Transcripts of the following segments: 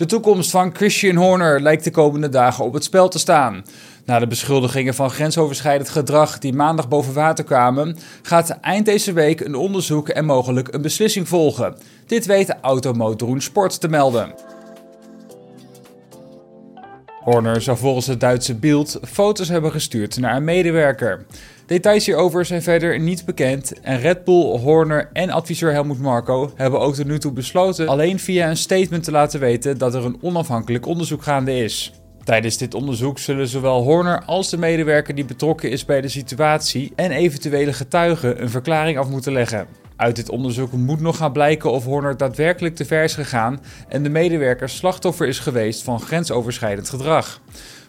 De toekomst van Christian Horner lijkt de komende dagen op het spel te staan. Na de beschuldigingen van grensoverschrijdend gedrag die maandag boven water kwamen, gaat eind deze week een onderzoek en mogelijk een beslissing volgen. Dit weet Automotoren Sport te melden. Horner zou volgens het Duitse Bild foto's hebben gestuurd naar een medewerker. Details hierover zijn verder niet bekend en Red Bull, Horner en adviseur Helmut Marko hebben ook tot nu toe besloten alleen via een statement te laten weten dat er een onafhankelijk onderzoek gaande is. Tijdens dit onderzoek zullen zowel Horner als de medewerker die betrokken is bij de situatie en eventuele getuigen een verklaring af moeten leggen. Uit dit onderzoek moet nog gaan blijken of Horner daadwerkelijk te ver is gegaan en de medewerker slachtoffer is geweest van grensoverschrijdend gedrag.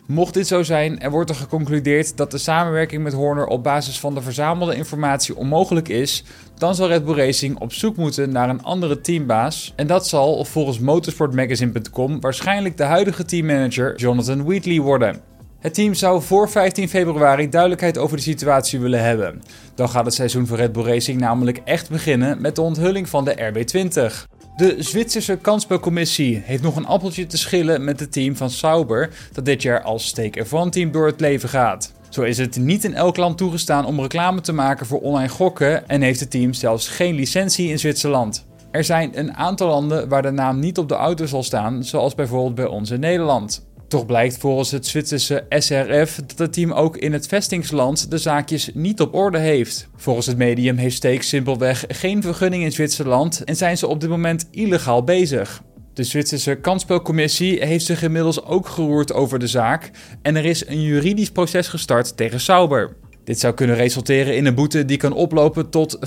Mocht dit zo zijn en wordt er geconcludeerd dat de samenwerking met Horner op basis van de verzamelde informatie onmogelijk is, dan zal Red Bull Racing op zoek moeten naar een andere teambaas. En dat zal volgens motorsportmagazine.com waarschijnlijk de huidige teammanager Jonathan Wheatley worden. Het team zou voor 15 februari duidelijkheid over de situatie willen hebben. Dan gaat het seizoen voor Red Bull Racing namelijk echt beginnen met de onthulling van de RB20. De Zwitserse kansspelcommissie heeft nog een appeltje te schillen met het team van Sauber dat dit jaar als Stake F1 team door het leven gaat. Zo is het niet in elk land toegestaan om reclame te maken voor online gokken en heeft het team zelfs geen licentie in Zwitserland. Er zijn een aantal landen waar de naam niet op de auto zal staan, zoals bijvoorbeeld bij ons in Nederland. Toch blijkt volgens het Zwitserse SRF dat het team ook in het vestingsland de zaakjes niet op orde heeft. Volgens het medium heeft Steek simpelweg geen vergunning in Zwitserland en zijn ze op dit moment illegaal bezig. De Zwitserse kansspelcommissie heeft zich inmiddels ook geroerd over de zaak en er is een juridisch proces gestart tegen Sauber. Dit zou kunnen resulteren in een boete die kan oplopen tot 533.343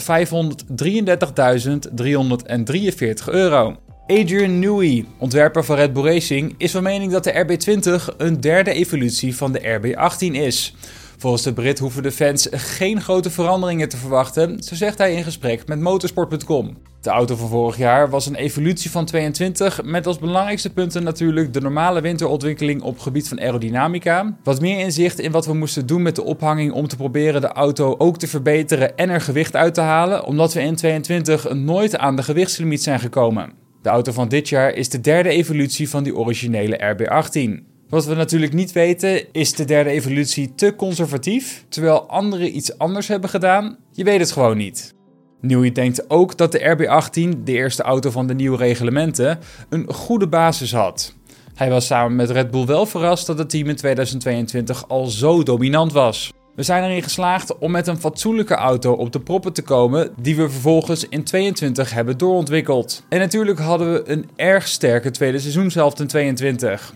euro. Adrian Newey, ontwerper van Red Bull Racing, is van mening dat de RB20 een derde evolutie van de RB18 is. Volgens de Brit hoeven de fans geen grote veranderingen te verwachten, zo zegt hij in gesprek met motorsport.com. De auto van vorig jaar was een evolutie van 22 met als belangrijkste punten natuurlijk de normale winterontwikkeling op gebied van aerodynamica, wat meer inzicht in wat we moesten doen met de ophanging om te proberen de auto ook te verbeteren en er gewicht uit te halen, omdat we in 22 nooit aan de gewichtslimiet zijn gekomen. De auto van dit jaar is de derde evolutie van die originele RB18. Wat we natuurlijk niet weten, is de derde evolutie te conservatief, terwijl anderen iets anders hebben gedaan? Je weet het gewoon niet. Newey denkt ook dat de RB18, de eerste auto van de nieuwe reglementen, een goede basis had. Hij was samen met Red Bull wel verrast dat het team in 2022 al zo dominant was. We zijn erin geslaagd om met een fatsoenlijke auto op de proppen te komen, die we vervolgens in 22 hebben doorontwikkeld. En natuurlijk hadden we een erg sterke tweede seizoenshelft in 22.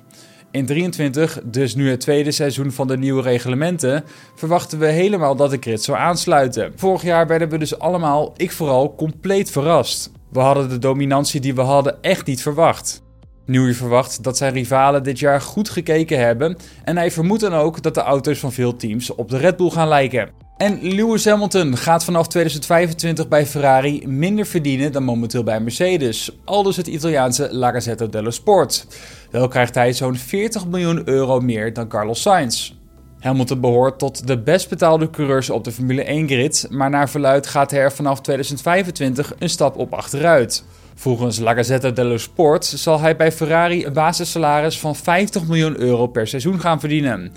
In 23, dus nu het tweede seizoen van de nieuwe reglementen, verwachten we helemaal dat de grid zou aansluiten. Vorig jaar werden we dus allemaal, ik vooral, compleet verrast. We hadden de dominantie die we hadden echt niet verwacht. Newey verwacht dat zijn rivalen dit jaar goed gekeken hebben en hij vermoedt dan ook dat de auto's van veel teams op de Red Bull gaan lijken. En Lewis Hamilton gaat vanaf 2025 bij Ferrari minder verdienen dan momenteel bij Mercedes, aldus het Italiaanse La Gazzetta dello Sport. Wel krijgt hij zo'n 40 miljoen euro meer dan Carlos Sainz. Hamilton behoort tot de best betaalde coureurs op de Formule 1 grid, maar naar verluid gaat hij er vanaf 2025 een stap op achteruit. Volgens La Gazzetta dello Sport zal hij bij Ferrari een basissalaris van 50 miljoen euro per seizoen gaan verdienen.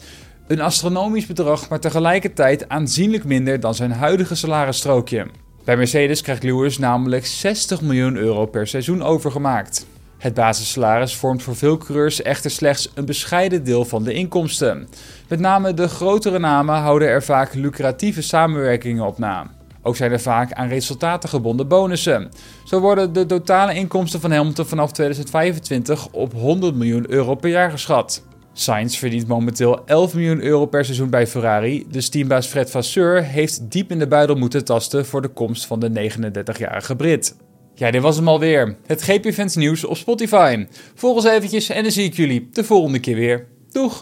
Een astronomisch bedrag, maar tegelijkertijd aanzienlijk minder dan zijn huidige salarisstrookje. Bij Mercedes krijgt Lewis namelijk 60 miljoen euro per seizoen overgemaakt. Het basissalaris vormt voor veel coureurs echter slechts een bescheiden deel van de inkomsten. Met name de grotere namen houden er vaak lucratieve samenwerkingen op na. Ook zijn er vaak aan resultaten gebonden bonussen. Zo worden de totale inkomsten van Hamilton vanaf 2025 op 100 miljoen euro per jaar geschat. Sainz verdient momenteel 11 miljoen euro per seizoen bij Ferrari. De teambaas Fred Vasseur heeft diep in de buidel moeten tasten voor de komst van de 39-jarige Brit. Ja, dit was hem alweer. Het GP Fans nieuws op Spotify. Volg ons eventjes en dan zie ik jullie de volgende keer weer. Doeg!